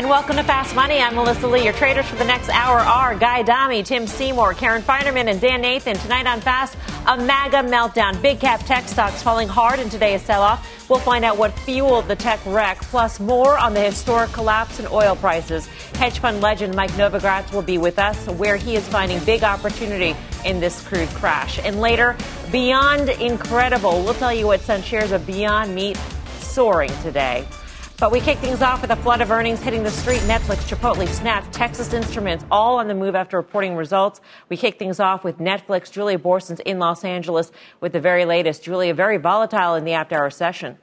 And welcome to Fast Money. I'm Melissa Lee. Your traders for the next hour are Guy Adami, Tim Seymour, Karen Finerman, and Dan Nathan. Tonight on Fast, a MAGA meltdown. Big cap tech stocks falling hard in today's sell off. We'll find out what fueled the tech wreck, plus more on the historic collapse in oil prices. Hedge fund legend Mike Novogratz will be with us, where he is finding big opportunity in this crude crash. And later, beyond incredible, we'll tell you what sent shares of Beyond Meat soaring today. But we kick things off with a flood of earnings hitting the street. Netflix, Chipotle, Snap, Texas Instruments, all on the move after reporting results. We kick things off with Netflix. Julia Boorstin's in Los Angeles with the very latest. Julia, very volatile in the after hour session.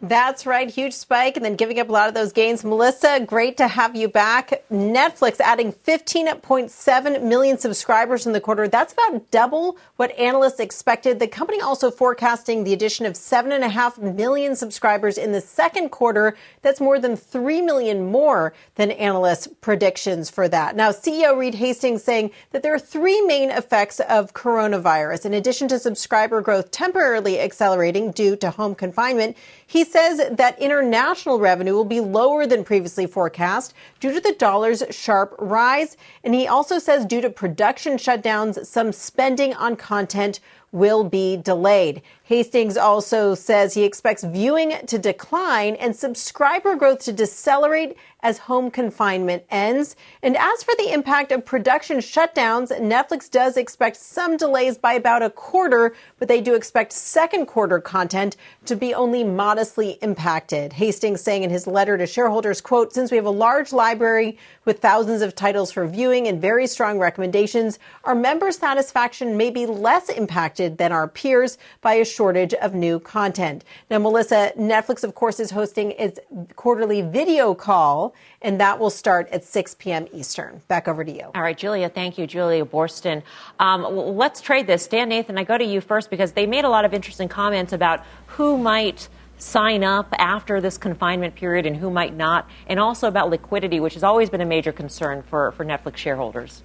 That's right. Huge spike and then giving up a lot of those gains. Melissa, great to have you back. Netflix adding 15.7 million subscribers in the quarter. That's about double what analysts expected. The company also forecasting the addition of 7.5 million subscribers in the second quarter. That's more than 3 million more than analysts' predictions for that. Now, CEO Reed Hastings saying that there are three main effects of coronavirus. In addition to subscriber growth temporarily accelerating due to home confinement, he says that international revenue will be lower than previously forecast due to the dollar's sharp rise. And he also says due to production shutdowns, some spending on content will be delayed. Hastings also says he expects viewing to decline and subscriber growth to decelerate as home confinement ends. And as for the impact of production shutdowns, Netflix does expect some delays by about a quarter, but they do expect second quarter content to be only modestly impacted. Hastings saying in his letter to shareholders, quote, since we have a large library with thousands of titles for viewing and very strong recommendations, our member satisfaction may be less impacted than our peers by a shortage of new content. Now, Melissa, Netflix, of course, is hosting its quarterly video call, and that will start at 6 p.m. Eastern. Back over to you. All right, Julia, thank you, Julia Boorstin. Um, let's trade this. Dan Nathan, I go to you first because they made a lot of interesting comments about who might sign up after this confinement period and who might not, and also about liquidity, which has always been a major concern for, for Netflix shareholders.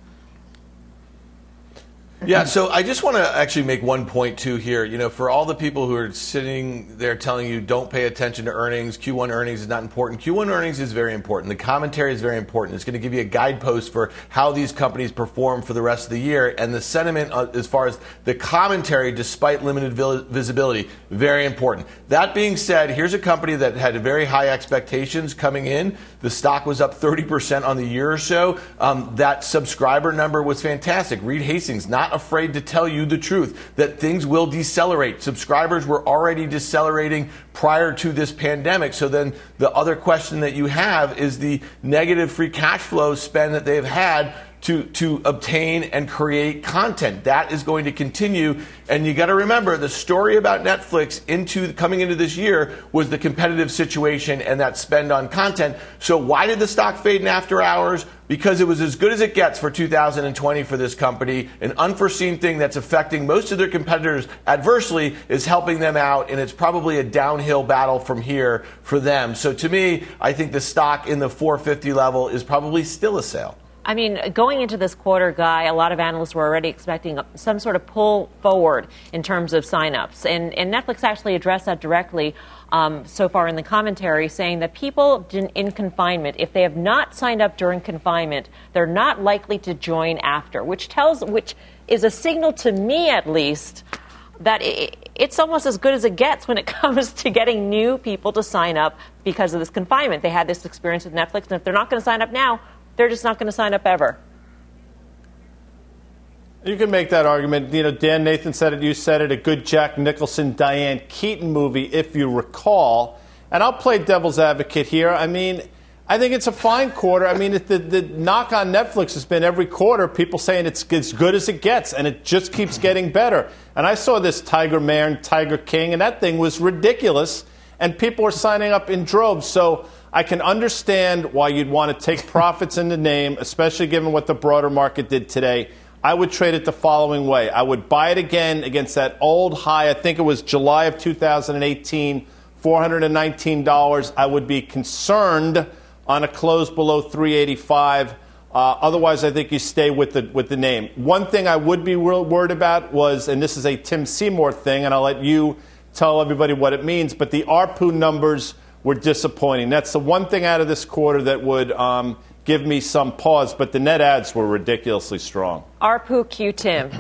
Yeah, so I just want to actually make one point too here. You know, for all the people who are sitting there telling you don't pay attention to earnings, Q1 earnings is not important. Q1 earnings is very important. The commentary is very important. It's going to give you a guidepost for how these companies perform for the rest of the year. And the sentiment uh, as far as the commentary, despite limited visibility, very important. That being said, here's a company that had very high expectations coming in. The stock was up 30% on the year or so. Um, that subscriber number was fantastic. Reed Hastings, not afraid to tell you the truth that things will decelerate. Subscribers were already decelerating prior to this pandemic. So then the other question that you have is the negative free cash flow spend that they've had to, to obtain and create content. That is going to continue. And you got to remember the story about Netflix into coming into this year was the competitive situation and that spend on content. So why did the stock fade in after hours? Because it was as good as it gets for 2020 for this company. An unforeseen thing that's affecting most of their competitors adversely is helping them out, and it's probably a downhill battle from here for them. So to me, I think the stock in the 450 level is probably still a sale. I mean, going into this quarter, Guy, a lot of analysts were already expecting some sort of pull forward in terms of signups. And, and Netflix actually addressed that directly um, so far in the commentary, saying that people in, in, confinement, if they have not signed up during confinement, they're not likely to join after, which tells, which is a signal to me at least that it, it's almost as good as it gets when it comes to getting new people to sign up because of this confinement. They had this experience with Netflix, and if they're not going to sign up now, they're just not going to sign up ever. You can make that argument. You know, Dan Nathan said it, you said it, a good Jack Nicholson, Diane Keaton movie, if you recall. And I'll play devil's advocate here. I mean, I think it's a fine quarter. I mean, the, the knock on Netflix has been every quarter people saying it's as good as it gets, and it just keeps getting better. And I saw this Tiger Man, Tiger King, and that thing was ridiculous. and people are signing up in droves. So I can understand why you'd want to take profits in the name, especially given what the broader market did today. I would trade it the following way I would buy it again against that old high, I think it was July of 2018, $419. I would be concerned on a close below 385. Uh, otherwise, I think you stay with the with the name. One thing I would be worried about was, and this is a Tim Seymour thing, and I'll let you tell everybody what it means. But the ARPU numbers were disappointing. That's the one thing out of this quarter that would um, give me some pause, but the net ads were ridiculously strong. ARPU Q Tim.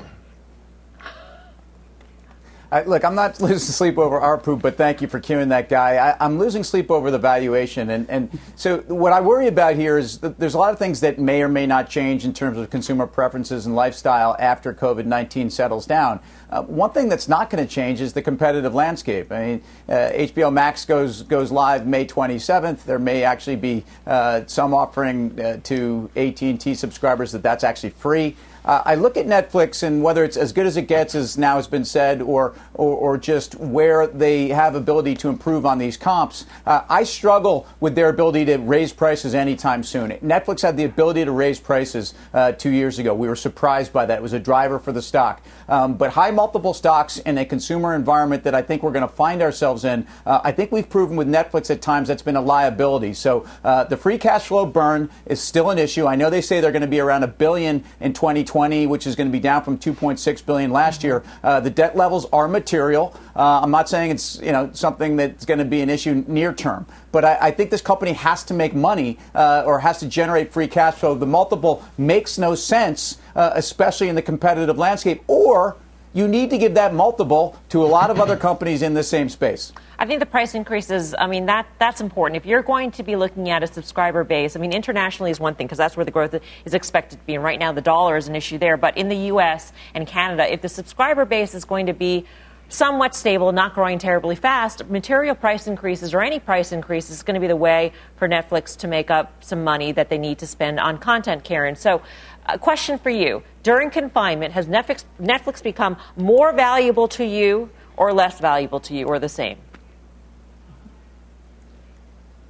I, look, I'm not losing sleep over ARPU, but thank you for cueing that guy. I, am losing sleep over the valuation. And, and so, what I worry about here is that there's a lot of things that may or may not change in terms of consumer preferences and lifestyle after COVID 19 settles down. Uh, one thing that's not going to change is the competitive landscape. I mean, uh, HBO Max goes, goes live May 27th. There may actually be uh, some offering uh, to AT&T subscribers that that's actually free. Uh, I look at Netflix and whether it's as good as it gets, as now has been said, or or, or just where they have ability to improve on these comps. Uh, I struggle with their ability to raise prices anytime soon. Netflix had the ability to raise prices uh, two years ago. We were surprised by that. It was a driver for the stock. Um, but high multiple stocks in a consumer environment that I think we're going to find ourselves in, uh, I think we've proven with Netflix at times that's been a liability. So uh, the free cash flow burn is still an issue. I know they say they're going to be around a billion in 2020. 2020, which is going to be down from 2.6 billion last year. Uh, the debt levels are material. Uh, I'm not saying it's you know something that's going to be an issue near term, but I, I think this company has to make money uh, or has to generate free cash flow. The multiple makes no sense, uh, especially in the competitive landscape, or you need to give that multiple to a lot of other companies in the same space. I think the price increases, I mean, that, that's important. If you're going to be looking at a subscriber base, I mean, internationally is one thing because that's where the growth is expected to be. And right now, the dollar is an issue there. But in the U.S. and Canada, if the subscriber base is going to be somewhat stable, not growing terribly fast, material price increases or any price increase is going to be the way for Netflix to make up some money that they need to spend on content, Karen. So, a question for you. During confinement, has Netflix, Netflix become more valuable to you or less valuable to you or the same?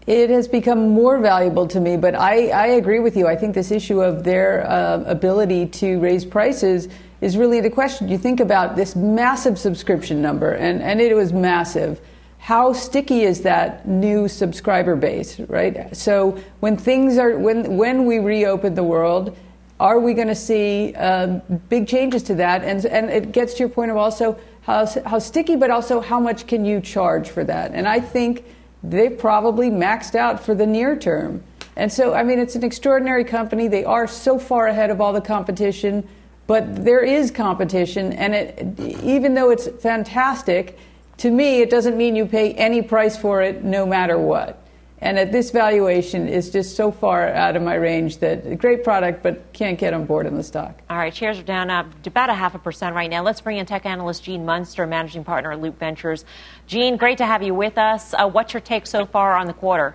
It has become more valuable to me, but I, I agree with you. I think this issue of their uh, ability to raise prices is really the question. You think about this massive subscription number, and, and it was massive. How sticky is that new subscriber base, right? So when things are, when, when we reopen the world, are we going to see um, big changes to that? And, and it gets to your point of also how, how sticky, but also how much can you charge for that? And I think they probably maxed out for the near term. And so, I mean, it's an extraordinary company. They are so far ahead of all the competition, but there is competition. And it, even though it's fantastic, to me, it doesn't mean you pay any price for it no matter what. And at this valuation is just so far out of my range that great product, but can't get on board in the stock. All right, shares are down uh, about a half a percent right now. Let's bring in tech analyst Gene Munster, managing partner at Loop Ventures. Gene, great to have you with us. Uh, what's your take so far on the quarter?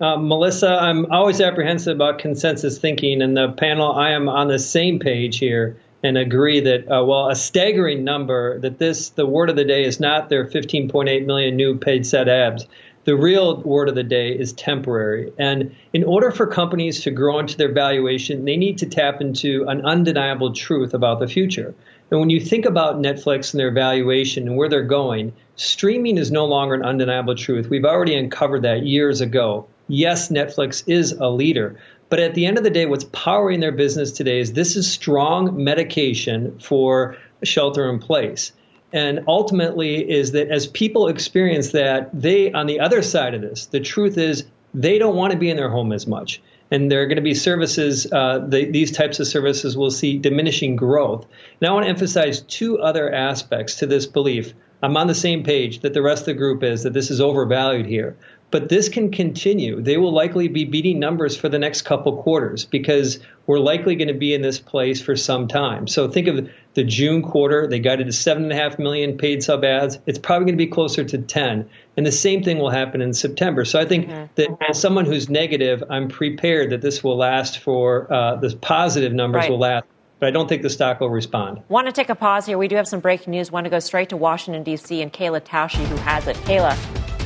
Uh, Melissa, I'm always apprehensive about consensus thinking, and the panel, I am on the same page here and agree that, uh, well, a staggering number that this, the word of the day is not their 15.8 million new paid set abs the real word of the day is temporary. And in order for companies to grow into their valuation, they need to tap into an undeniable truth about the future. And when you think about Netflix and their valuation and where they're going, streaming is no longer an undeniable truth. We've already uncovered that years ago. Yes, Netflix is a leader. But at the end of the day, what's powering their business today is this is strong medication for shelter in place and ultimately is that as people experience that they on the other side of this the truth is they don't want to be in their home as much. And there are going to be services uh, the, these types of services will see diminishing growth. Now i want to emphasize two other aspects to this belief. I'm on the same page that the rest of the group is that this is overvalued here but this can continue. They will likely be beating numbers for the next couple quarters because we're likely going to be in this place for some time. So think of the June quarter. They guided to seven and a half million paid sub ads. It's probably going to be closer to 10. And the same thing will happen in September. So I think mm-hmm. that as someone who's negative, I'm prepared that this will last for uh, the positive numbers right. will last but I don't think the stock will respond. Want to take a pause here? We do have some breaking news. Want to go straight to Washington, D.C., and Kayla Tausche, who has it. Kayla.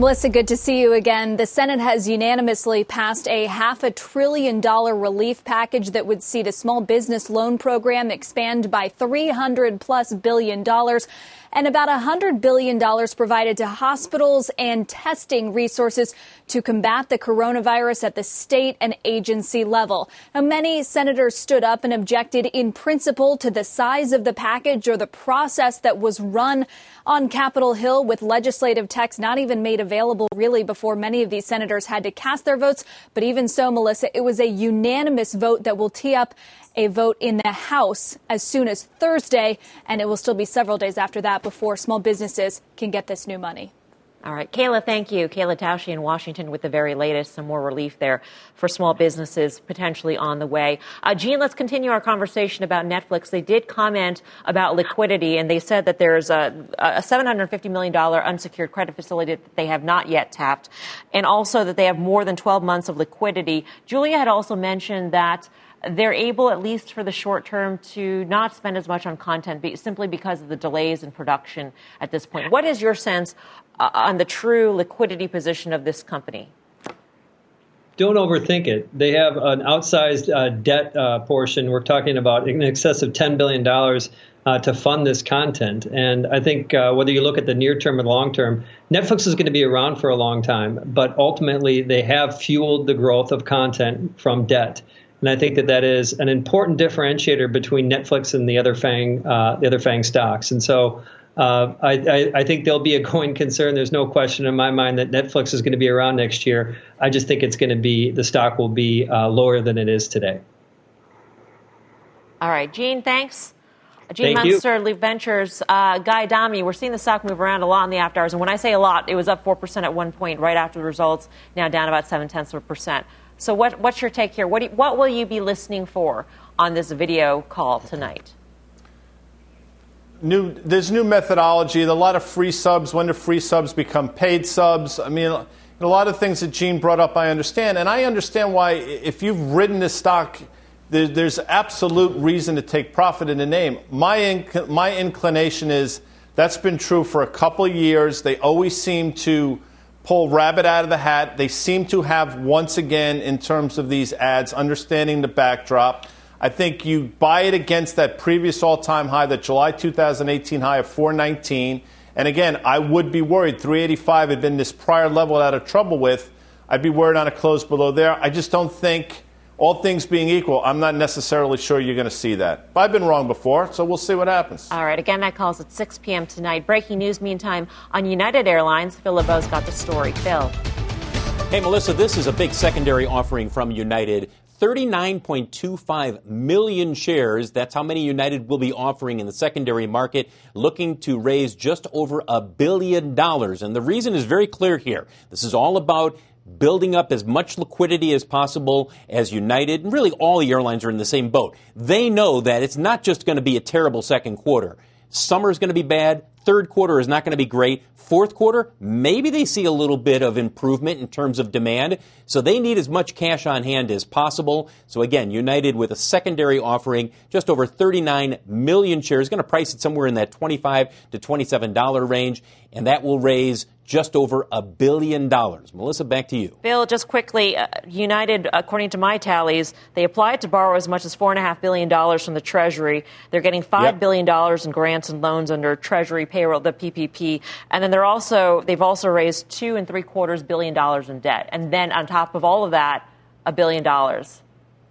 Melissa, good to see you again. The Senate has unanimously passed a half a trillion dollar relief package that would see the small business loan program expand by 300 plus billion dollars and about $100 billion provided to hospitals and testing resources to combat the coronavirus at the state and agency level. Now, many senators stood up and objected in principle to the size of the package or the process that was run on Capitol Hill with legislative text not even made available really before many of these senators had to cast their votes. But even so, Melissa, it was a unanimous vote that will tee up a vote in the House as soon as Thursday, and it will still be several days after that before small businesses can get this new money. All right, Kayla, thank you. Kayla Tausche in Washington with the very latest, some more relief there for small businesses potentially on the way. Uh, Gene, let's continue our conversation about Netflix. They did comment about liquidity, and they said that there's a, a $750 million unsecured credit facility that they have not yet tapped, and also that they have more than 12 months of liquidity. Julia had also mentioned that they're able, at least for the short term, to not spend as much on content simply because of the delays in production at this point. What is your sense uh, on the true liquidity position of this company? Don't overthink it. They have an outsized uh, debt uh, portion. We're talking about in excess of $10 billion uh, to fund this content. And I think uh, whether you look at the near term or long term, Netflix is going to be around for a long time, but ultimately they have fueled the growth of content from debt. And I think that that is an important differentiator between Netflix and the other Fang, uh, the other Fang stocks. And so uh, I, I, I, think there'll be a going concern. There's no question in my mind that Netflix is going to be around next year. I just think it's going to be the stock will be uh, lower than it is today. All right, Gene, thanks. Gene Thank Munster, Loop Ventures, uh, Guy Adami. We're seeing the stock move around a lot in the after hours. And when I say a lot, it was up 4% at one point right after the results, now down about 7 tenths of a percent. So, what, what's your take here? What, you, what will you be listening for on this video call tonight? New, there's new methodology. A lot of free subs. When do free subs become paid subs? I mean, a lot of things that Gene brought up, I understand. And I understand why, if you've ridden this stock, there, there's absolute reason to take profit in the name. My, inc- my inclination is that's been true for a couple years. They always seem to pull rabbit out of the hat. They seem to have, once again, in terms of these ads, understanding the backdrop. I think you buy it against that previous all time high, that July 2018 high of 419. And again, I would be worried. 385 had been this prior level out of trouble with. I'd be worried on a close below there. I just don't think all things being equal, I'm not necessarily sure you're going to see that. But I've been wrong before, so we'll see what happens. All right. Again, that calls at 6 p.m. tonight. Breaking news, meantime, on United Airlines. Phil LeBeau's got the story. Phil. Hey, Melissa, this is a big secondary offering from United. 39.25 million shares. That's how many United will be offering in the secondary market, looking to raise just over a billion dollars. And the reason is very clear here. This is all about building up as much liquidity as possible as United, and really all the airlines are in the same boat. They know that it's not just going to be a terrible second quarter. Summer is going to be bad. Third quarter is not going to be great. Fourth quarter, maybe they see a little bit of improvement in terms of demand. So they need as much cash on hand as possible. So again, United with a secondary offering, just over 39 million shares, going to price it somewhere in that 25 to $27 range. And that will raise just over a billion dollars. Melissa, back to you. Phil, just quickly, uh, United, according to my tallies, they applied to borrow as much as $4.5 billion from the Treasury. They're getting five yep. billion dollars in grants and loans under Treasury payroll, the PPP. And then they're also, they've also raised two and three quarters billion dollars in debt. And then on top of all of that, a billion dollars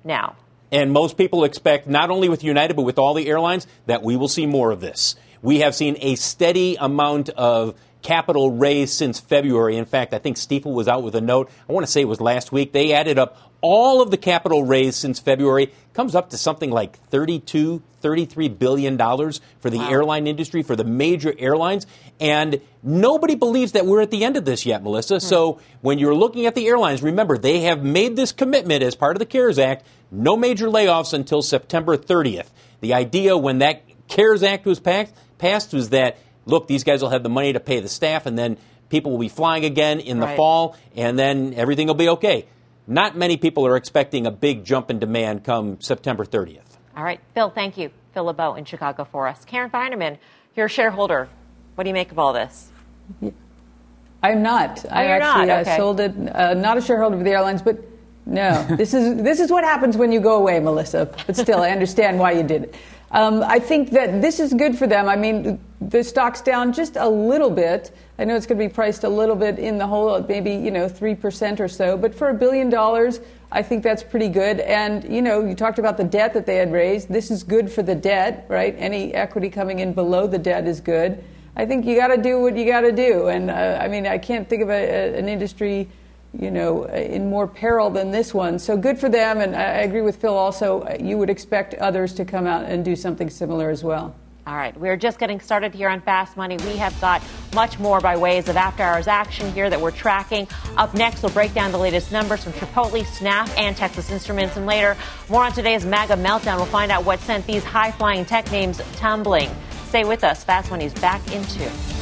now. And most people expect, not only with United, but with all the airlines, that we will see more of this. We have seen a steady amount of capital raised since February. In fact, I think Stifel was out with a note. I want to say it was last week. They added up all of the capital raised since February. Comes up to something like 32, 33 billion dollars for the wow. airline industry, for the major airlines. And nobody believes that we're at the end of this yet, Melissa. Hmm. So when you're looking at the airlines, remember they have made this commitment as part of the CARES Act, no major layoffs until September 30th. The idea when that CARES Act was passed, passed was that look, these guys will have the money to pay the staff, and then people will be flying again in the right. fall, and then everything will be okay. Not many people are expecting a big jump in demand come September 30th. All right, Phil, thank you. Phil LeBeau in Chicago for us. Karen Finerman, you're a shareholder. What do you make of all this? I'm not. Oh, I you're actually not? Okay. uh, sold it. Uh, not a shareholder of the airlines, but no. this is this is what happens when you go away, Melissa. But still, I understand why you did it. Um, I think that this is good for them. I mean, the stock's down just a little bit. I know it's going to be priced a little bit in the hole, maybe you know three percent or so. But for a billion dollars, I think that's pretty good. And you know, you talked about the debt that they had raised. This is good for the debt, right? Any equity coming in below the debt is good. I think you got to do what you got to do. And uh, I mean, I can't think of a, a, an industry, you know, in more peril than this one. So good for them. And I, agree with Phil. Also, you would expect others to come out and do something similar as well. All right, we're just getting started here on Fast Money. We have got much more by ways of after hours action here that we're tracking. Up next, we'll break down the latest numbers from Chipotle, Snap, and Texas Instruments. And later, more on today's MAGA meltdown. We'll find out what sent these high flying tech names tumbling. Stay with us. Fast Money's back in two.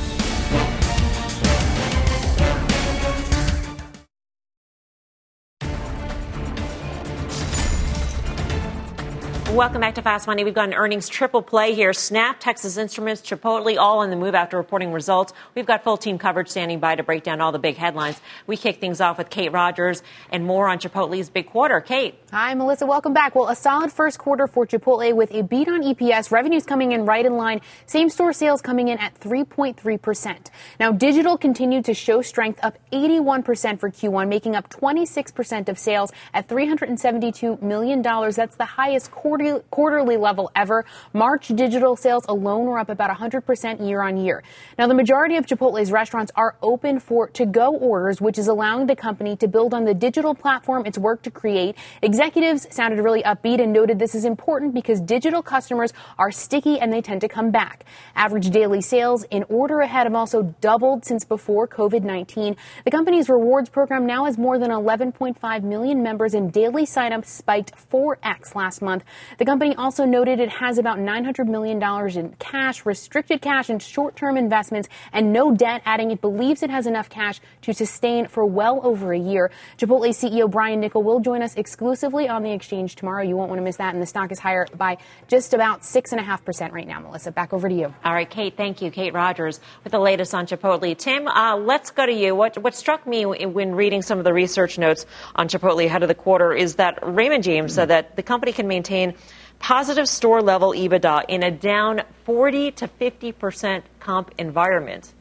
Welcome back to Fast Money. We've got an earnings triple play here. Snap, Texas Instruments, Chipotle, all on the move after reporting results. We've got full team coverage standing by to break down all the big headlines. We kick things off with Kate Rogers and more on Chipotle's big quarter. Kate. Hi, Melissa. Welcome back. Well, a solid first quarter for Chipotle with a beat on EPS, revenues coming in right in line, same store sales coming in at 3.3%. Now, digital continued to show strength up 81% for Q1, making up 26% of sales at $372 million. That's the highest quarterly, quarterly level ever. March digital sales alone were up about 100% year on year. Now, the majority of Chipotle's restaurants are open for to go orders, which is allowing the company to build on the digital platform it's worked to create. Executives sounded really upbeat and noted this is important because digital customers are sticky and they tend to come back. Average daily sales in order ahead have also doubled since before COVID 19. The company's rewards program now has more than 11.5 million members and daily signups spiked 4x last month. The company also noted it has about $900 million in cash, restricted cash, and short term investments, and no debt, adding it believes it has enough cash to sustain for well over a year. Chipotle CEO Brian Niccol will join us exclusively on the exchange tomorrow. You won't want to miss that. And the stock is higher by just about 6.5% right now, Melissa. Back over to you. All right, Kate, thank you. Kate Rogers with the latest on Chipotle. Tim, uh, let's go to you. What, what struck me when reading some of the research notes on Chipotle ahead of the quarter is that Raymond James said that the company can maintain positive store level EBITDA in a down 40 to 50% comp environment.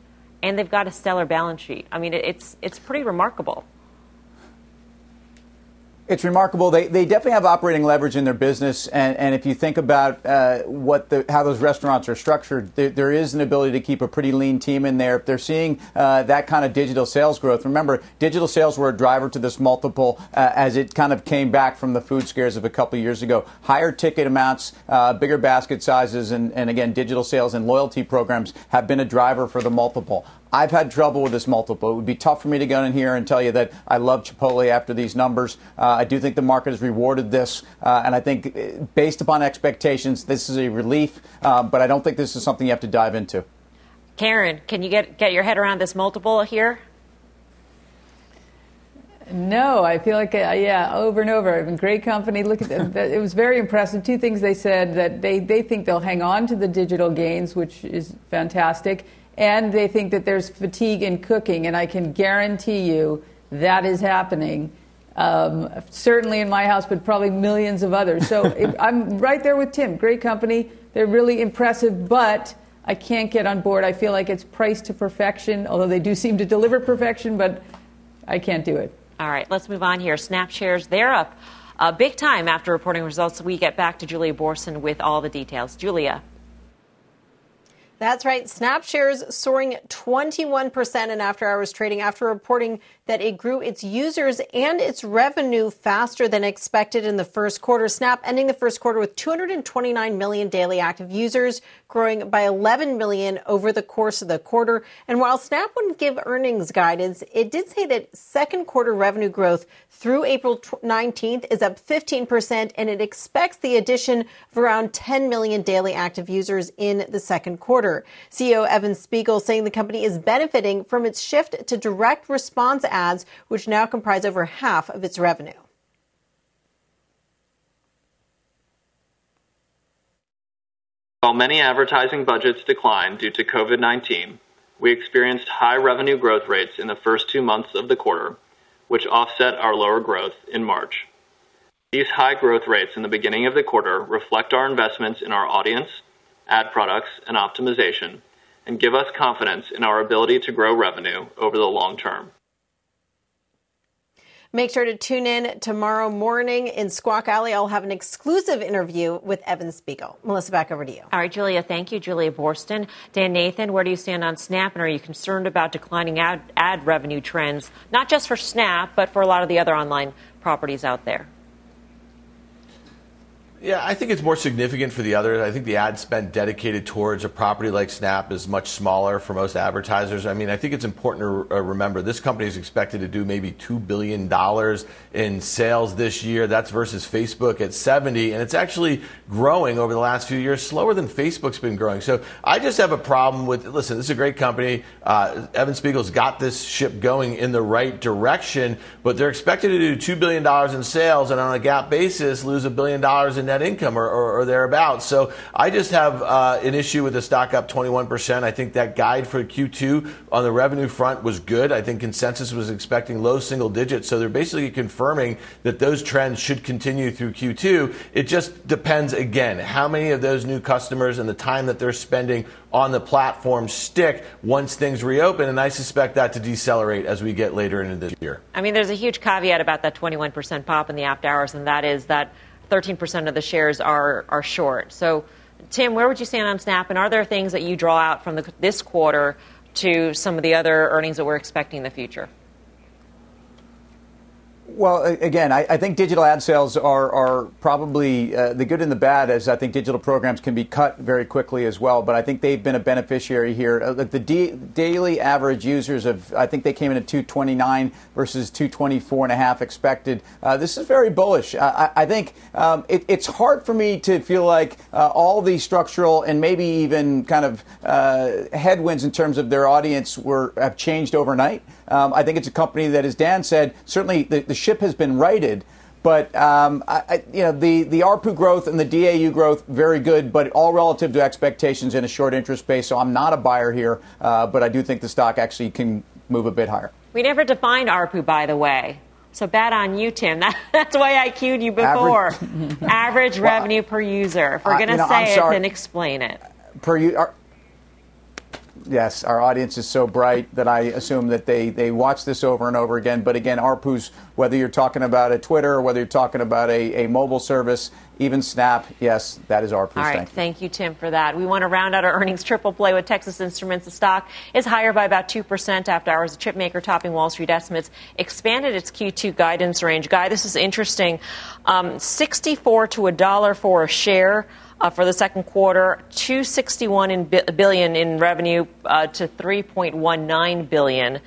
And they've got a stellar balance sheet. I mean, it's, it's pretty remarkable. It's remarkable. They, they definitely have operating leverage in their business, and, and if you think about uh, what the, how those restaurants are structured, there, there is an ability to keep a pretty lean team in there. If they're seeing uh, that kind of digital sales growth, remember digital sales were a driver to this multiple uh, as it kind of came back from the food scares of a couple of years ago. Higher ticket amounts, uh, bigger basket sizes, and, and again digital sales and loyalty programs have been a driver for the multiple. I've had trouble with this multiple. It would be tough for me to go in here and tell you that I love Chipotle after these numbers. Uh, I do think the market has rewarded this, uh, and I think uh, based upon expectations, this is a relief. Uh, but I don't think this is something you have to dive into. Karen, can you get get your head around this multiple here? No, I feel like, uh, yeah, over and over. I mean, great company. Look at them. It was very impressive. Two things they said that they, they think they'll hang on to the digital gains, which is fantastic and they think that there's fatigue in cooking, and I can guarantee you that is happening. Um, certainly in my house, but probably millions of others. So I'm right there with Tim. Great company. They're really impressive, but I can't get on board. I feel like it's priced to perfection, although they do seem to deliver perfection, but I can't do it. All right, let's move on here. Snap shares, they're up uh, big time after reporting results. We get back to Julia Boorstin with all the details. Julia. That's right. Snap shares soaring 21% in after hours trading after reporting that it grew its users and its revenue faster than expected in the first quarter. Snap ending the first quarter with 229 million daily active users, growing by 11 million over the course of the quarter. And while Snap wouldn't give earnings guidance, it did say that second quarter revenue growth through April 19th is up 15%, and it expects the addition of around 10 million daily active users in the second quarter. CEO Evan Spiegel saying the company is benefiting from its shift to direct response ads, which now comprise over half of its revenue. While many advertising budgets declined due to COVID 19, we experienced high revenue growth rates in the first two months of the quarter, which offset our lower growth in March. These high growth rates in the beginning of the quarter reflect our investments in our audience, ad products, and optimization, and give us confidence in our ability to grow revenue over the long term. Make sure to tune in tomorrow morning in Squawk Alley. I'll have an exclusive interview with Evan Spiegel. Melissa, back over to you. All right, Julia, thank you. Julia Boorstin. Dan Nathan, where do you stand on Snap? And are you concerned about declining ad, ad revenue trends, not just for Snap, but for a lot of the other online properties out there? Yeah, I think it's more significant for the others. I think the ad spend dedicated towards a property like Snap is much smaller for most advertisers. I mean, I think it's important to uh, remember this company is expected to do maybe $2 billion in sales this year. That's versus Facebook at 70, and it's actually growing over the last few years, slower than Facebook's been growing. So I just have a problem with, listen, this is a great company. Uh, Evan Spiegel's got this ship going in the right direction, but they're expected to do $2 billion in sales and on a GAAP basis lose a billion dollars in net income or, or, or thereabouts. So I just have uh, an issue with the stock up 21%. I think that guide for Q2 on the revenue front was good. I think consensus was expecting low single digits. So they're basically confirming that those trends should continue through Q2. It just depends, again, how many of those new customers and the time that they're spending on the platform stick once things reopen. And I suspect that to decelerate as we get later into this year. I mean, there's a huge caveat about that 21% pop in the after hours, and that is that 13% of the shares are, are short. So, Tim, where would you stand on Snap? And are there things that you draw out from the, this quarter to some of the other earnings that we're expecting in the future? Well, again, I, I, think digital ad sales are, are probably uh, the good and the bad, as I think digital programs can be cut very quickly as well. But I think they've been a beneficiary here. Uh, the d- daily average users of, I think they came in at 229 versus 224 and a half expected. Uh, this is very bullish. I, I think um, it, it's hard for me to feel like uh, all the structural and maybe even kind of uh, headwinds in terms of their audience were have changed overnight. Um, I think it's a company that, as Dan said, certainly the, the ship has been righted. But um, I, you know the the ARPU growth and the DAU growth very good, but all relative to expectations in a short interest space. So I'm not a buyer here, uh, but I do think the stock actually can move a bit higher. We never defined ARPU, by the way. So bad on you, Tim. That, that's why I cued you before. Average, Average revenue well, per user. If we're going to you know, say it, then explain it. Per user yes, our audience is so bright that I assume that they, they watch this over and over again. But again, ARPU's, whether you're talking about a Twitter or whether you're talking about a, a mobile service, even Snap, yes, that is ARPU's. All right, thank you. thank you, Tim, for that. We want to round out our earnings triple play with Texas Instruments. The stock is higher by about 2% after hours. The chipmaker topping Wall Street estimates expanded its Q2 guidance range. Guy, this is interesting. Um, 64 to a dollar for a share uh, for the second quarter, 261 in bi- billion in revenue uh, to 3.19 billion.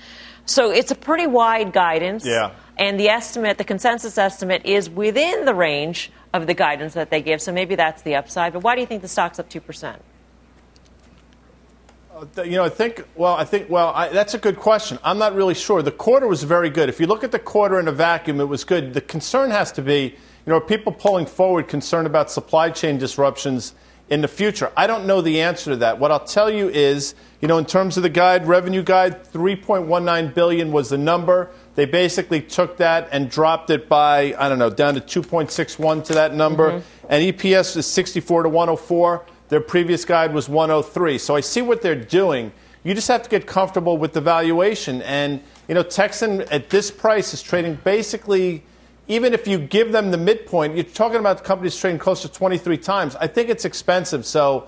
So it's a pretty wide guidance. Yeah. And the estimate, the consensus estimate, is within the range of the guidance that they give. So maybe that's the upside. But why do you think the stock's up two percent? Uh, you know, I think, well, I think, well, I, that's a good question. I'm not really sure. The quarter was very good. If you look at the quarter in a vacuum, it was good. The concern has to be you know, are people pulling forward concerned about supply chain disruptions in the future? I don't know the answer to that. What I'll tell you is, you know, in terms of the guide, revenue guide, 3.19 billion was the number. They basically took that and dropped it by, I don't know, down to 2.61 to that number. Mm-hmm. And EPS is 64 to 104. Their previous guide was 103. So I see what they're doing. You just have to get comfortable with the valuation. And, you know, Texan at this price is trading basically even if you give them the midpoint, you're talking about companies trading close to 23 times. I think it's expensive. So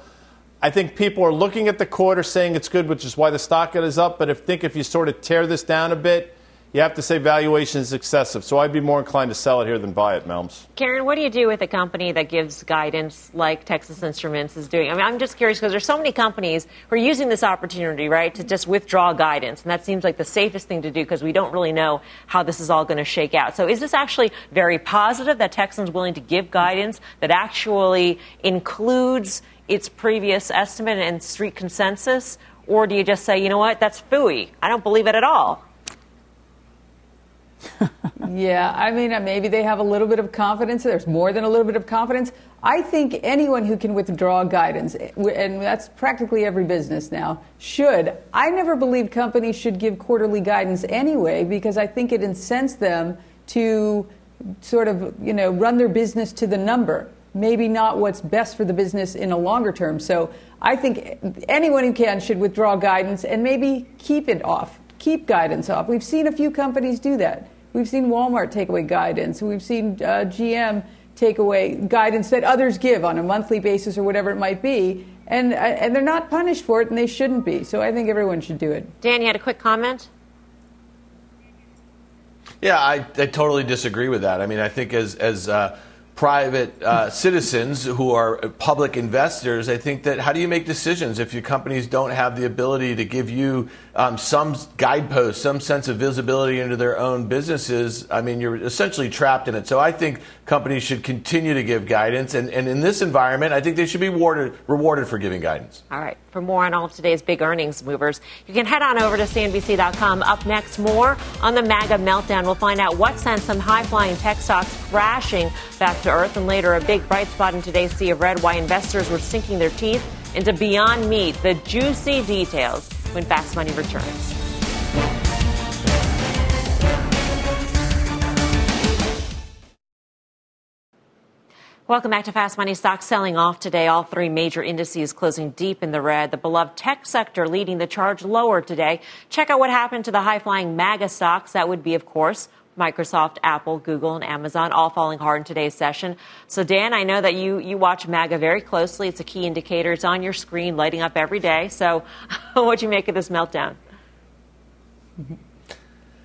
I think people are looking at the quarter saying it's good, which is why the stock is up. But I think if you sort of tear this down a bit, you have to say valuation is excessive. So I'd be more inclined to sell it here than buy it, Melms. Karen, what do you do with a company that gives guidance like Texas Instruments is doing? I mean, I'm just curious because there's so many companies who are using this opportunity, right, to just withdraw guidance. And that seems like the safest thing to do because we don't really know how this is all going to shake out. So is this actually very positive that Texan's willing to give guidance that actually includes its previous estimate and street consensus? Or do you just say, you know what, that's fooey? I don't believe it at all? Yeah, I mean, uh, maybe they have a little bit of confidence. There's more than a little bit of confidence. I think anyone who can withdraw guidance, eh, and that's practically every business now, should. I never believed companies should give quarterly guidance anyway because I think it incents them to sort of, you know, run their business to the number. Maybe not what's best for the business in a longer term. So I think anyone who can should withdraw guidance and maybe keep it off, keep guidance off. We've seen a few companies do that. We've seen Walmart take away guidance. We've seen uh, GM take away guidance that others give on a monthly basis or whatever it might be. And, uh, and they're not punished for it, and they shouldn't be. So I think everyone should do it. Dan, you had a quick comment? Yeah, I, I totally disagree with that. I mean, I think as, as uh, private uh, citizens who are public investors, I think that how do you make decisions if your companies don't have the ability to give you um, some guideposts, some sense of visibility into their own businesses? I mean, you're essentially trapped in it. So I think companies should continue to give guidance. And, and in this environment, I think they should be rewarded, rewarded for giving guidance. All right. For more on all of today's big earnings movers, you can head on over to CNBC.com. Up next, more on the MAGA meltdown. We'll find out what sent some high flying tech stocks crashing back to earth. And later, a big bright spot in today's sea of red why investors were sinking their teeth into Beyond Meat. The juicy details when Fast Money returns. Welcome back to Fast Money. Stocks selling off today. All three major indices closing deep in the red. The beloved tech sector leading the charge lower today. Check out what happened to the high flying MAGA stocks. That would be, of course, Microsoft, Apple, Google, and Amazon, all falling hard in today's session. So, Dan, I know that you, you watch MAGA very closely. It's a key indicator. It's on your screen, lighting up every day. So, what do you make of this meltdown? Mm-hmm.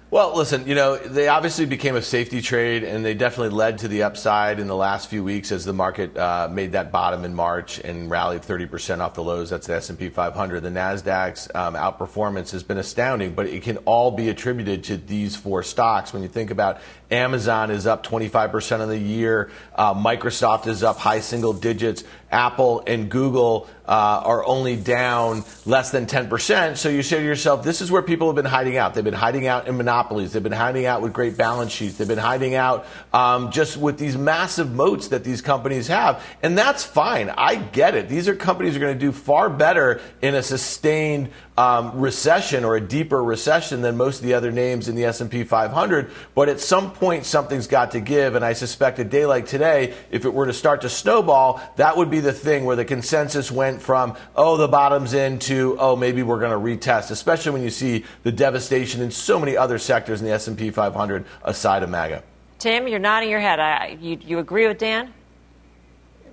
Well, listen, you know, they obviously became a safety trade, and they definitely led to the upside in the last few weeks as the market uh, made that bottom in March and rallied 30% off the lows. That's the S&P 500. The Nasdaq's um, outperformance has been astounding, but it can all be attributed to these four stocks. When you think about Amazon is up 25% of the year, uh, Microsoft is up high single digits, Apple and Google uh, are only down less than 10%. So you say to yourself, this is where people have been hiding out. They've been hiding out in monopolies. They've been hiding out with great balance sheets. They've been hiding out um, just with these massive moats that these companies have. And that's fine. I get it. These are companies that are going to do far better in a sustained um, recession or a deeper recession than most of the other names in the S&P 500. But at some point, something's got to give. And I suspect a day like today, if it were to start to snowball, that would be the thing where the consensus went from, oh, the bottom's in to, oh, maybe we're going to retest, especially when you see the devastation in so many other sectors in the S&P 500 aside of MAGA. Tim, you're nodding your head. I, you, you agree with Dan?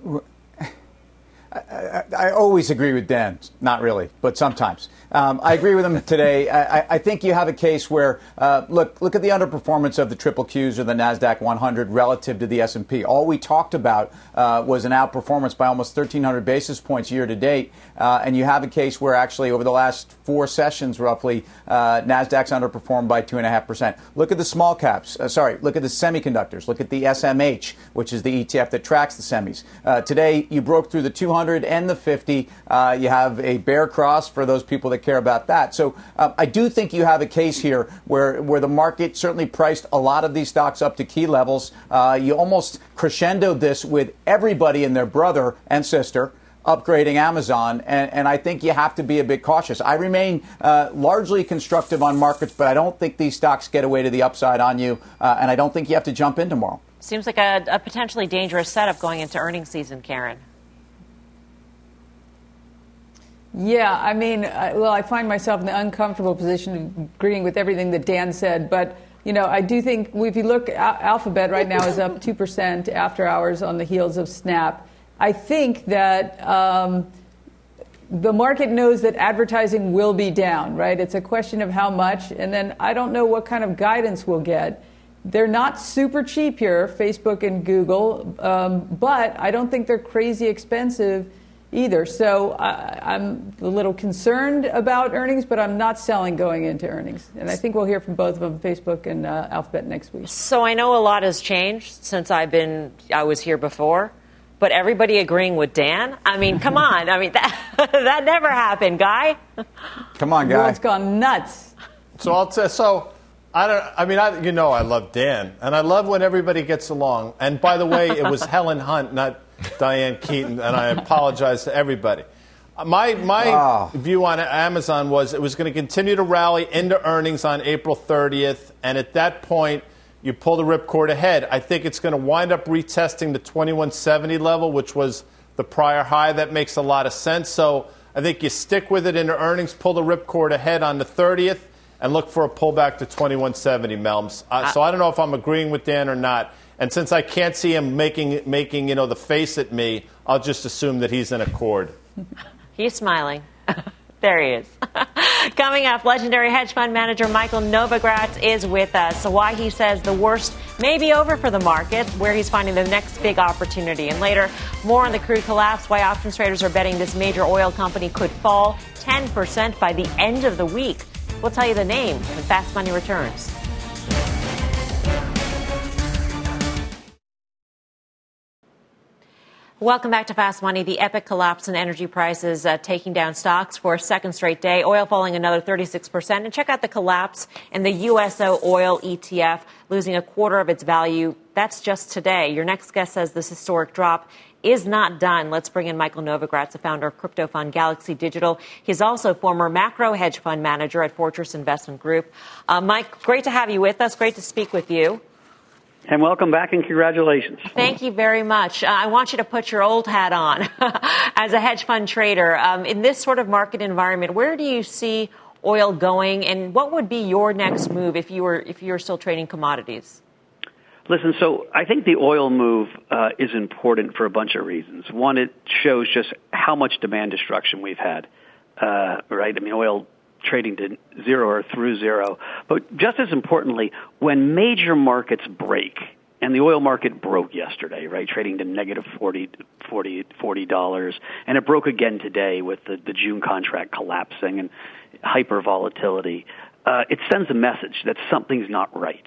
I, I, always agree with Dan. Not really, but sometimes. Um, I agree with him today. I, I, think you have a case where uh, look look at the underperformance of the triple Qs or the Nasdaq 100 relative to the S&P. All we talked about uh, was an outperformance by almost 1,300 basis points year to date, uh, and you have a case where actually over the last four sessions, roughly, uh, Nasdaq's underperformed by two and a half percent. Look at the small caps. Uh, sorry, look at the semiconductors. Look at the SMH, which is the ETF that tracks the semis. Uh, today, you broke through the 200 and the 50. you have a bear cross for those people that care about that. So um, I do think you have a case here where, where the market certainly priced a lot of these stocks up to key levels. Uh, you almost crescendoed this with everybody and their brother and sister upgrading Amazon, and, and, I think you have to be a bit cautious. I remain uh, largely constructive on markets, but I don't think these stocks get away to the upside on you, uh, and I don't think you have to jump in tomorrow. Seems like a, a potentially dangerous setup going into earnings season, Karen. Yeah, I mean, I, well, I find myself in the uncomfortable position of agreeing with everything that Dan said, but you know, I do think if you look, Alphabet right now is up two percent after hours on the heels of Snap. I think that. Um, the market knows that advertising will be down, right? It's a question of how much, and then I don't know what kind of guidance we'll get. They're not super cheap here, Facebook and Google, um, but I don't think they're crazy expensive either. So I, am a little concerned about earnings, but I'm not selling going into earnings. And I think we'll hear from both of them, Facebook and uh, Alphabet, next week. So I know a lot has changed since I've been I was here before. But everybody agreeing with Dan? I mean, come on. I mean, that, that never happened, guy. Come on, guy. World's gone nuts. So I'll t- so I don't. I mean, I, you know, I love Dan, and I love when everybody gets along. And by the way, it was Helen Hunt, not Diane Keaton, and I apologize to everybody. My my Wow. view on Amazon was it was going to continue to rally into earnings on April 30th, and at that point, you pull the ripcord ahead. I think it's going to wind up retesting the 2170 level, which was the prior high. That makes a lot of sense. So I think you stick with it into earnings, pull the ripcord ahead on the 30th, and look for a pullback to 2170, Melms. Uh, so I don't know if I'm agreeing with Dan or not. And since I can't see him making making you know the face at me, I'll just assume that he's in accord. He's smiling. there he is. Coming up, legendary hedge fund manager Michael Novogratz is with us. So why he says the worst may be over for the market, where he's finding the next big opportunity. And later, more on the crude collapse, why options traders are betting this major oil company could fall 10% by the end of the week. We'll tell you the name when Fast Money returns. Welcome back to Fast Money. The epic collapse in energy prices uh, taking down stocks for a second straight day. Oil falling another 36%. And check out the collapse in the USO oil ETF, losing a quarter of its value. That's just today. Your next guest says this historic drop is not done. Let's bring in Michael Novogratz, the founder of crypto fund Galaxy Digital. He's also former macro hedge fund manager at Fortress Investment Group. Uh, Mike, great to have you with us. Great to speak with you. And welcome back and congratulations. Thank you very much. Uh, I want you to put your old hat on as a hedge fund trader. Um, in this sort of market environment, where do you see oil going, and what would be your next move if you were if you were still trading commodities? Listen, so I think the oil move uh, is important for a bunch of reasons. One, it shows just how much demand destruction we've had, uh, right? I mean, oil trading to zero or through zero. But just as importantly, when major markets break, and the oil market broke yesterday, right? Trading to negative 40, 40, 40 dollars. And it broke again today with the, the June contract collapsing and hyper volatility. Uh, it sends a message that something's not right.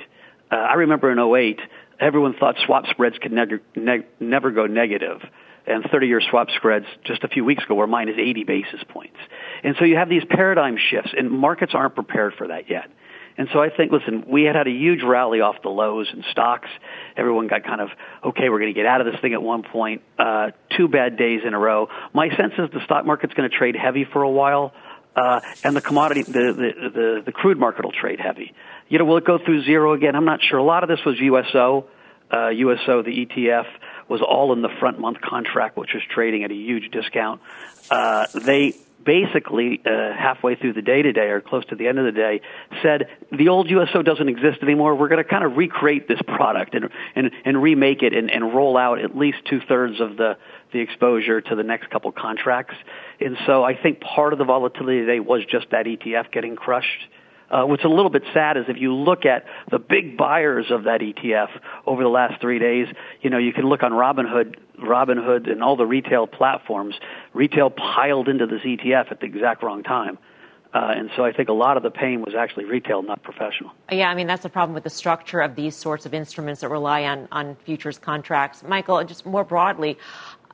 Uh, I remember in 08, everyone thought swap spreads could never, ne- never go negative and 30-year swap spreads just a few weeks ago were minus 80 basis points. And so you have these paradigm shifts, and markets aren't prepared for that yet. And so I think, listen, we had had a huge rally off the lows in stocks. Everyone got kind of, okay, we're going to get out of this thing at one point. Uh, two bad days in a row. My sense is the stock market's going to trade heavy for a while. Uh, and the commodity, the, the, the, the crude market will trade heavy. You know, will it go through zero again? I'm not sure. A lot of this was USO, uh, USO, the ETF was all in the front month contract, which was trading at a huge discount. Uh, they basically uh, halfway through the day today or close to the end of the day said the old USO doesn't exist anymore. We're going to kind of recreate this product and and, and remake it and, and roll out at least two thirds of the the exposure to the next couple contracts. And so I think part of the volatility today was just that ETF getting crushed. Uh, what's a little bit sad is if you look at the big buyers of that ETF over the last three days, you know, you can look on Robinhood, Robinhood and all the retail platforms. Retail piled into this ETF at the exact wrong time. Uh, and so I think a lot of the pain was actually retail, not professional. Yeah, I mean, that's the problem with the structure of these sorts of instruments that rely on, on futures contracts. Michael, just more broadly,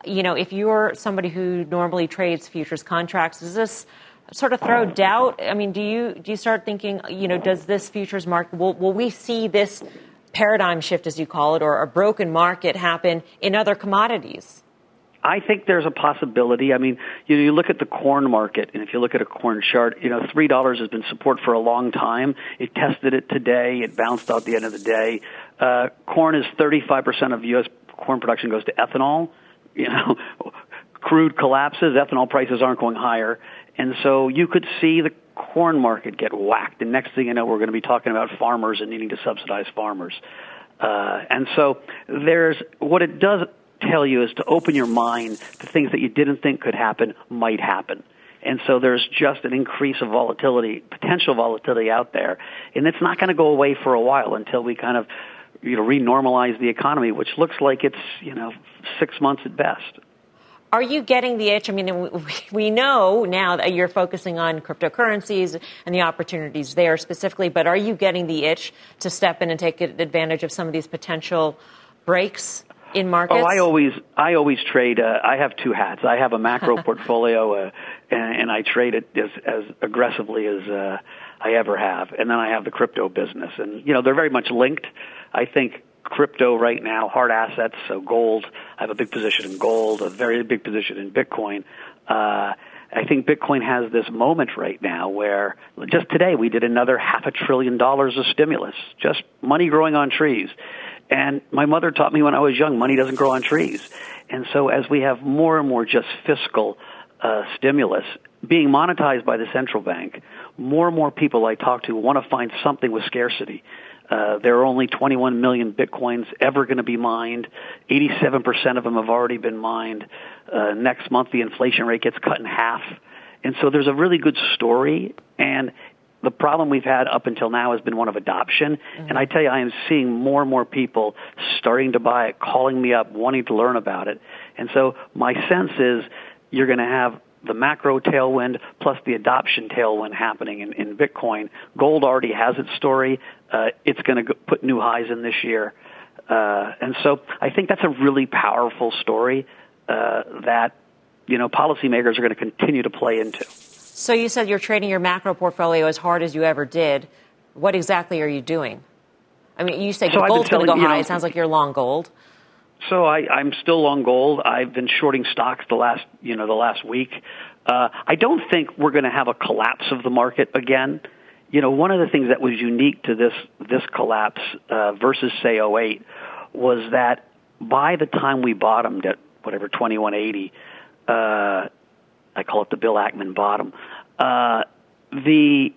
you know, if you're somebody who normally trades futures contracts, is this sort of throw doubt? I mean, do you do you start thinking, you know, does this futures market will will we see this paradigm shift, as you call it, or a broken market happen in other commodities? I think there's a possibility. I mean, you know, you look at the corn market, and if you look at a corn chart, you know, three dollars has been support for a long time. It tested it today. It bounced out the end of the day. Uh, corn is 35% of U.S. corn production goes to ethanol. You know, crude collapses, ethanol prices aren't going higher, and so you could see the corn market get whacked. And next thing you know, we're going to be talking about farmers and needing to subsidize farmers. Uh, and so there's what it does tell you is to open your mind to things that you didn't think could happen might happen. And so there's just an increase of volatility, potential volatility out there. And it's not going to go away for a while until we kind of, you know, renormalize the economy, which looks like it's, you know, six months at best. Are you getting the itch? I mean, we know now that you're focusing on cryptocurrencies and the opportunities there specifically, but are you getting the itch to step in and take advantage of some of these potential breaks in markets? Oh, I always, I always trade. Uh, I have two hats. I have a macro portfolio, uh, and, and I trade it as, as aggressively as uh, I ever have. And then I have the crypto business. And, you know, they're very much linked. I think crypto right now, hard assets, so gold, I have a big position in gold, a very big position in Bitcoin. Uh, I think Bitcoin has this moment right now where just today we did another half a trillion dollars of stimulus, just money growing on trees. And my mother taught me when I was young, money doesn't grow on trees. And so as we have more and more just fiscal uh, stimulus being monetized by the central bank, more and more people I talk to want to find something with scarcity. Uh, there are only 21 million bitcoins ever going to be mined. 87% of them have already been mined. Uh, next month, the inflation rate gets cut in half. And so there's a really good story. And the problem we've had up until now has been one of adoption. Mm-hmm. And I tell you, I am seeing more and more people starting to buy it, calling me up, wanting to learn about it. And so my sense is you're going to have the macro tailwind plus the adoption tailwind happening in, in Bitcoin. Gold already has its story. Uh, it's going to put new highs in this year. Uh, and so I think that's a really powerful story uh, that, you know, policymakers are going to continue to play into. So you said you're trading your macro portfolio as hard as you ever did. What exactly are you doing? I mean, you say so gold's going to go high. Know, it sounds like you're long gold. So I, I'm still long gold. I've been shorting stocks the last, you know, the last week. Uh, I don't think we're going to have a collapse of the market again. You know, one of the things that was unique to this this collapse uh, versus say 08 was that by the time we bottomed at whatever 2180, uh, I call it the Bill Ackman bottom, uh, the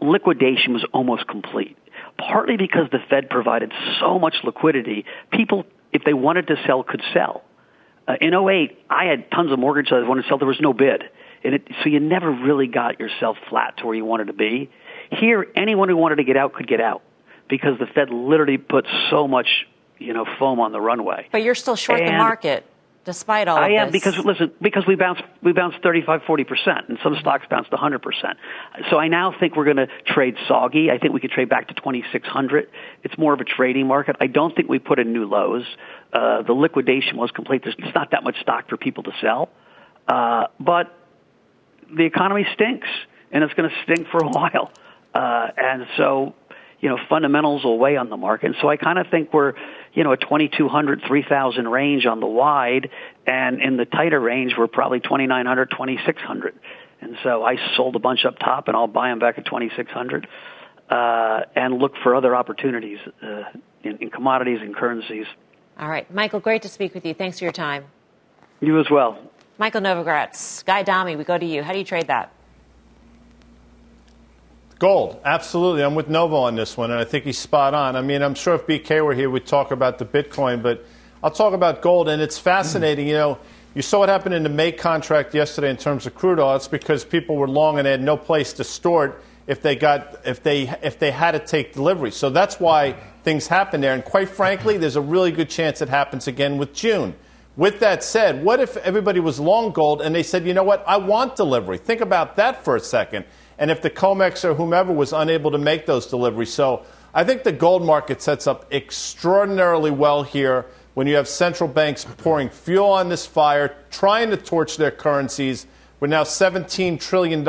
liquidation was almost complete partly because the Fed provided so much liquidity, people, if they wanted to sell, could sell. Uh, in 08, I had tons of mortgage that I wanted to sell. There was no bid. And it, so you never really got yourself flat to where you wanted to be. Here, anyone who wanted to get out could get out because the Fed literally put so much, you know, foam on the runway. But you're still short and, the market despite all I am because listen, because we bounced we bounced 35 40 percent, and some stocks bounced 100 percent. So I now think we're going to trade soggy. I think we could trade back to 2600. It's more of a trading market. I don't think we put in new lows. Uh, the liquidation was complete. There's not that much stock for people to sell, uh, but the economy stinks, and it's going to stink for a while. Uh, and so, you know, fundamentals will weigh on the market. And so I kind of think we're you know, a 2200, 3000 range on the wide, and in the tighter range, we're probably 2900, 2600. And so I sold a bunch up top, and I'll buy them back at 2600, uh, and look for other opportunities uh, in, in commodities and currencies. All right, Michael, great to speak with you. Thanks for your time. You as well. Michael Novogratz, Guy Adami, we go to you. How do you trade that? Gold, absolutely. I'm with Novo on this one, and I think he's spot on. I mean, I'm sure if BK were here, we'd talk about the Bitcoin, but I'll talk about gold, and it's fascinating. You know, you saw what happened in the May contract yesterday in terms of crude oil. It's because people were long and they had no place to store it if they got if they if they had to take delivery. So that's why things happen there. And quite frankly, there's a really good chance it happens again with June. With that said, what if everybody was long gold and they said, you know what, I want delivery? Think about that for a second and if the COMEX or whomever was unable to make those deliveries. So I think the gold market sets up extraordinarily well here when you have central banks pouring fuel on this fire, trying to torch their currencies. We're now $17 trillion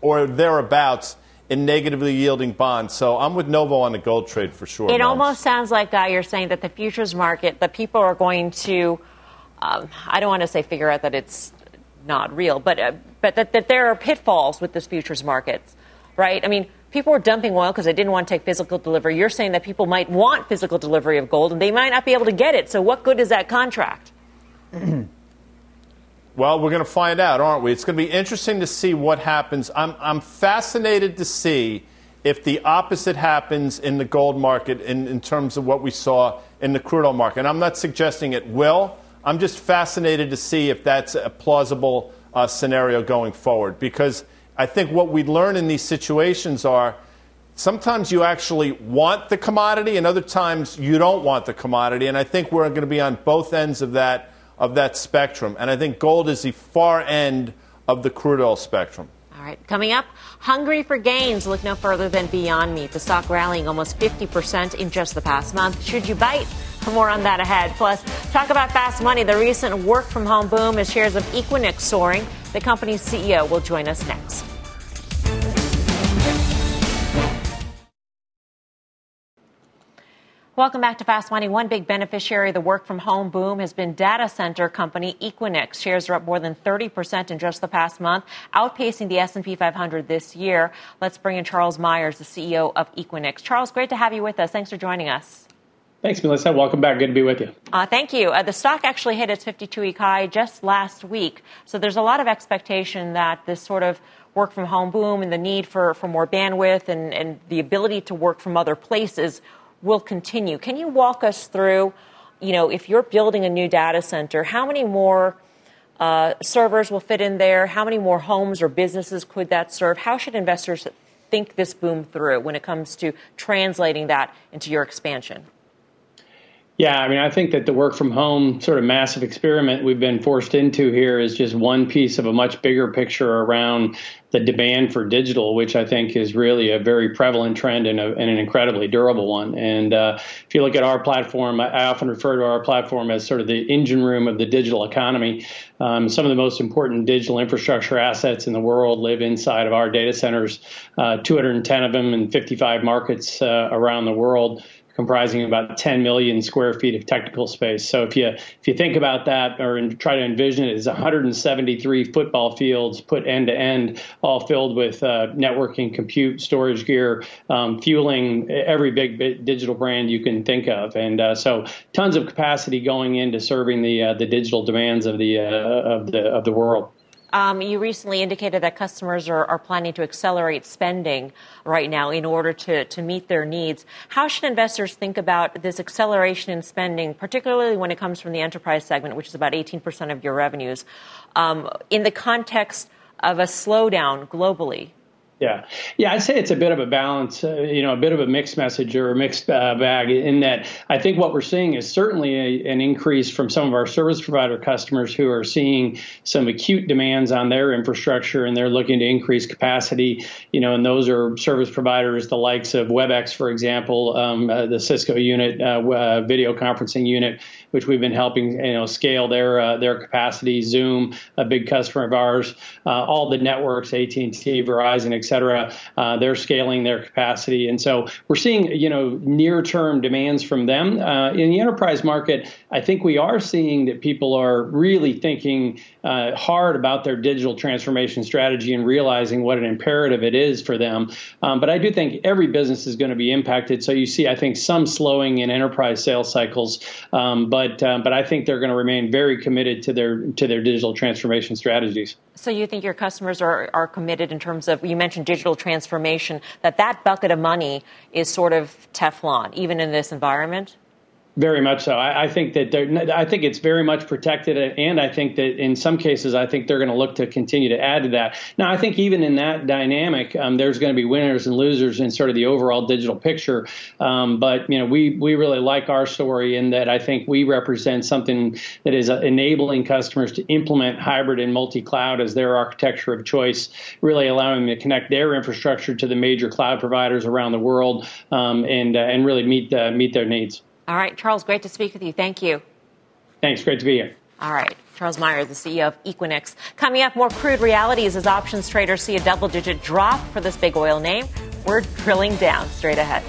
or thereabouts in negatively yielding bonds. So I'm with Novo on the gold trade for sure. It almost sounds like, Guy, you're saying that the futures market, the people are going to, um, I don't want to say figure out that it's not real, but uh, but that, that there are pitfalls with this futures market, right? I mean, people were dumping oil because they didn't want to take physical delivery. You're saying that people might want physical delivery of gold and they might not be able to get it. So, what good is that contract? well, we're going to find out, aren't we? It's going to be interesting to see what happens. I'm, I'm fascinated to see if the opposite happens in the gold market in, in terms of what we saw in the crude oil market. And I'm not suggesting it will. I'm just fascinated to see if that's a plausible uh, scenario going forward because I think what we learn in these situations are sometimes you actually want the commodity and other times you don't want the commodity and I think we're going to be on both ends of that of that spectrum and I think gold is the far end of the crude oil spectrum. All right, coming up, hungry for gains. Look no further than Beyond Meat. The stock rallying almost 50% in just the past month. Should you bite? More on that ahead. Plus, talk about fast money. The recent work from home boom is shares of Equinix soaring. The company's CEO will join us next. Welcome back to Fast Money. One big beneficiary of the work from home boom has been data center company Equinix. Shares are up more than 30% in just the past month, outpacing the S&P 500 this year. Let's bring in Charles Meyers, the CEO of Equinix. Charles, great to have you with us. Thanks for joining us. Thanks, Melissa. Welcome back. Good to be with you. Uh, thank you. Uh, the stock actually hit its 52 week high just last week. So there's a lot of expectation that this sort of work from home boom and the need for, for more bandwidth and, and the ability to work from other places will continue. Can you walk us through, you know, if you're building a new data center, how many more uh, servers will fit in there? How many more homes or businesses could that serve? How should investors think this boom through when it comes to translating that into your expansion? Yeah, I mean, I think that the work from home sort of massive experiment we've been forced into here is just one piece of a much bigger picture around the demand for digital, which I think is really a very prevalent trend and, a, and an incredibly durable one. And uh, if you look at our platform, I, often refer to our platform as sort of the engine room of the digital economy. Um, some of the most important digital infrastructure assets in the world live inside of our data centers, uh, 210 of them in 55 markets uh, around the world comprising about 10 million square feet of technical space. So if you if you think about that or try to envision it as 173 football fields put end to end, all filled with uh, networking, compute, storage gear, um, fueling every big digital brand you can think of, and uh, so tons of capacity going into serving the uh, the digital demands of the uh, of the of the world. Um, you recently indicated that customers are, are, planning to accelerate spending right now in order to, to meet their needs. How should investors think about this acceleration in spending, particularly when it comes from the enterprise segment, which is about 18% of your revenues, um, in the context of a slowdown globally? Yeah, yeah, I'd say it's a bit of a balance, uh, you know, a bit of a mixed message or a mixed uh, bag. In that, I think what we're seeing is certainly a, an increase from some of our service provider customers who are seeing some acute demands on their infrastructure and they're looking to increase capacity. You know, and those are service providers, the likes of WebEx, for example, um, uh, the Cisco unit, uh, uh, video conferencing unit which we've been helping you know scale their uh, their capacity. Zoom, a big customer of ours, uh, all the networks, AT&T, Verizon, et cetera, uh, they're scaling their capacity, and so we're seeing you know near term demands from them. Uh, in the enterprise market, I think we are seeing that people are really thinking uh, hard about their digital transformation strategy and realizing what an imperative it is for them. Um, but I do think every business is going to be impacted. So you see, I think some slowing in enterprise sales cycles. Um, but but um, but I think they're going to remain very committed to their to their digital transformation strategies. So you think your customers are, are committed in terms of you mentioned digital transformation that that bucket of money is sort of Teflon even in this environment. Very much so. I, I think that I think it's very much protected, and I think that in some cases, I think they're going to look to continue to add to that. Now, I think even in that dynamic, um, there's going to be winners and losers in sort of the overall digital picture. Um, but you know, we we really like our story in that I think we represent something that is uh, enabling customers to implement hybrid and multi-cloud as their architecture of choice, really allowing them to connect their infrastructure to the major cloud providers around the world, um, and uh, and really meet uh, meet their needs. All right, Charles, great to speak with you. Thank you. Thanks. Great to be here. All right. Charles Meyer, the CEO of Equinix. Coming up, more crude realities as options traders see a double digit drop for this big oil name. We're drilling down straight ahead.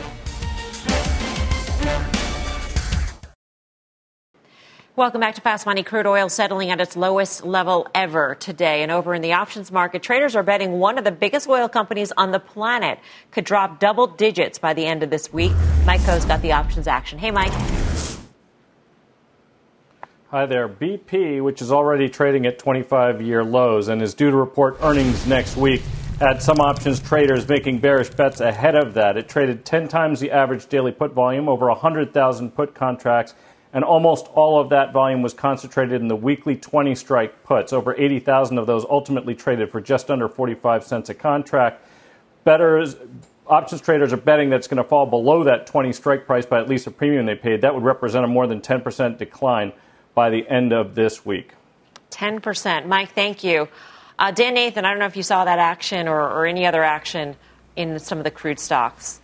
Welcome back to Fast Money. Crude oil settling at its lowest level ever today. And over in the options market, traders are betting one of the biggest oil companies on the planet could drop double digits by the end of this week. Mike Khouw's got the options action. Hey, Mike. Hi there. BP, which is already trading at 25 year lows and is due to report earnings next week, had some options traders making bearish bets ahead of that. It traded 10 times the average daily put volume, over 100,000 put contracts and almost all of that volume was concentrated in the weekly 20 strike puts. Over 80,000 of those ultimately traded for just under 45 cents a contract. Betters, options traders are betting that's going to fall below that 20 strike price by at least a premium they paid. That would represent a more than 10% decline by the end of this week. 10%. Mike, thank you. Uh, Dan Nathan, I don't know if you saw that action or, or any other action in some of the crude stocks.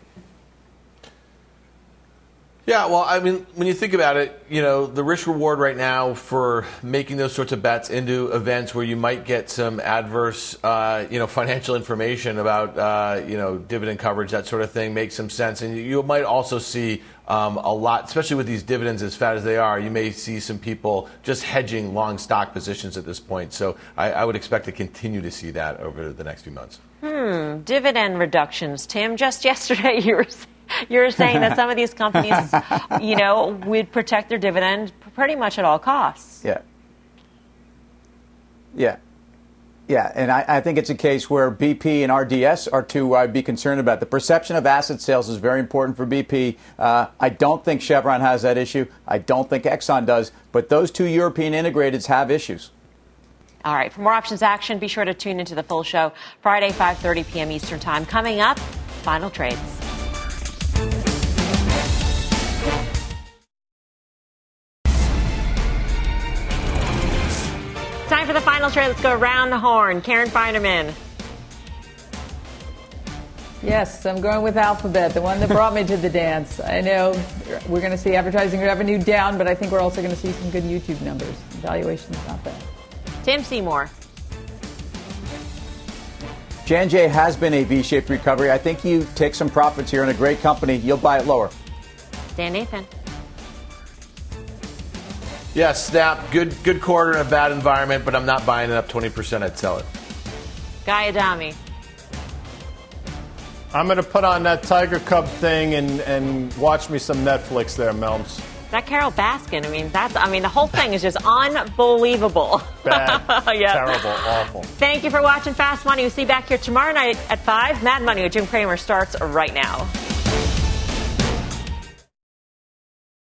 Yeah, well, I mean, when you think about it, you know, the risk reward right now for making those sorts of bets into events where you might get some adverse, uh, you know, financial information about, uh, you know, dividend coverage, that sort of thing, makes some sense. And you might also see um, a lot, especially with these dividends as fat as they are, you may see some people just hedging long stock positions at this point. So I, I would expect to continue to see that over the next few months. Hmm, dividend reductions. Tim, just yesterday you were you're saying that some of these companies, you know, would protect their dividend pretty much at all costs. Yeah. Yeah. Yeah, and I, I, think it's a case where BP and RDS are two I'd be concerned about. The perception of asset sales is very important for BP. Uh, I don't think Chevron has that issue. I don't think Exxon does. But those two European integrateds have issues. All right. For more options action, be sure to tune into the full show Friday, 5:30 p.m. Eastern Time. Coming up, final trades. Final trade. Let's go around the horn. Karen Finerman. Yes, I'm going with Alphabet, the one that brought me to the dance. I know we're going to see advertising revenue down, but I think we're also going to see some good YouTube numbers. Valuation's not bad. Tim Seymour. J&J has been a V-shaped recovery. I think you take some profits here in a great company. You'll buy it lower. Dan Nathan. Yeah, Snap, good good quarter in a bad environment, but I'm not buying it up 20%. I'd sell it. Guy Adami. I'm going to put on that Tiger Cub thing and, and watch me some Netflix there, Melms. That Carole Baskin, I mean, that's, I mean, the whole thing is just unbelievable. Bad, yep. terrible, awful. Thank you for watching Fast Money. We'll see you back here tomorrow night at 5. Mad Money with Jim Cramer starts right now.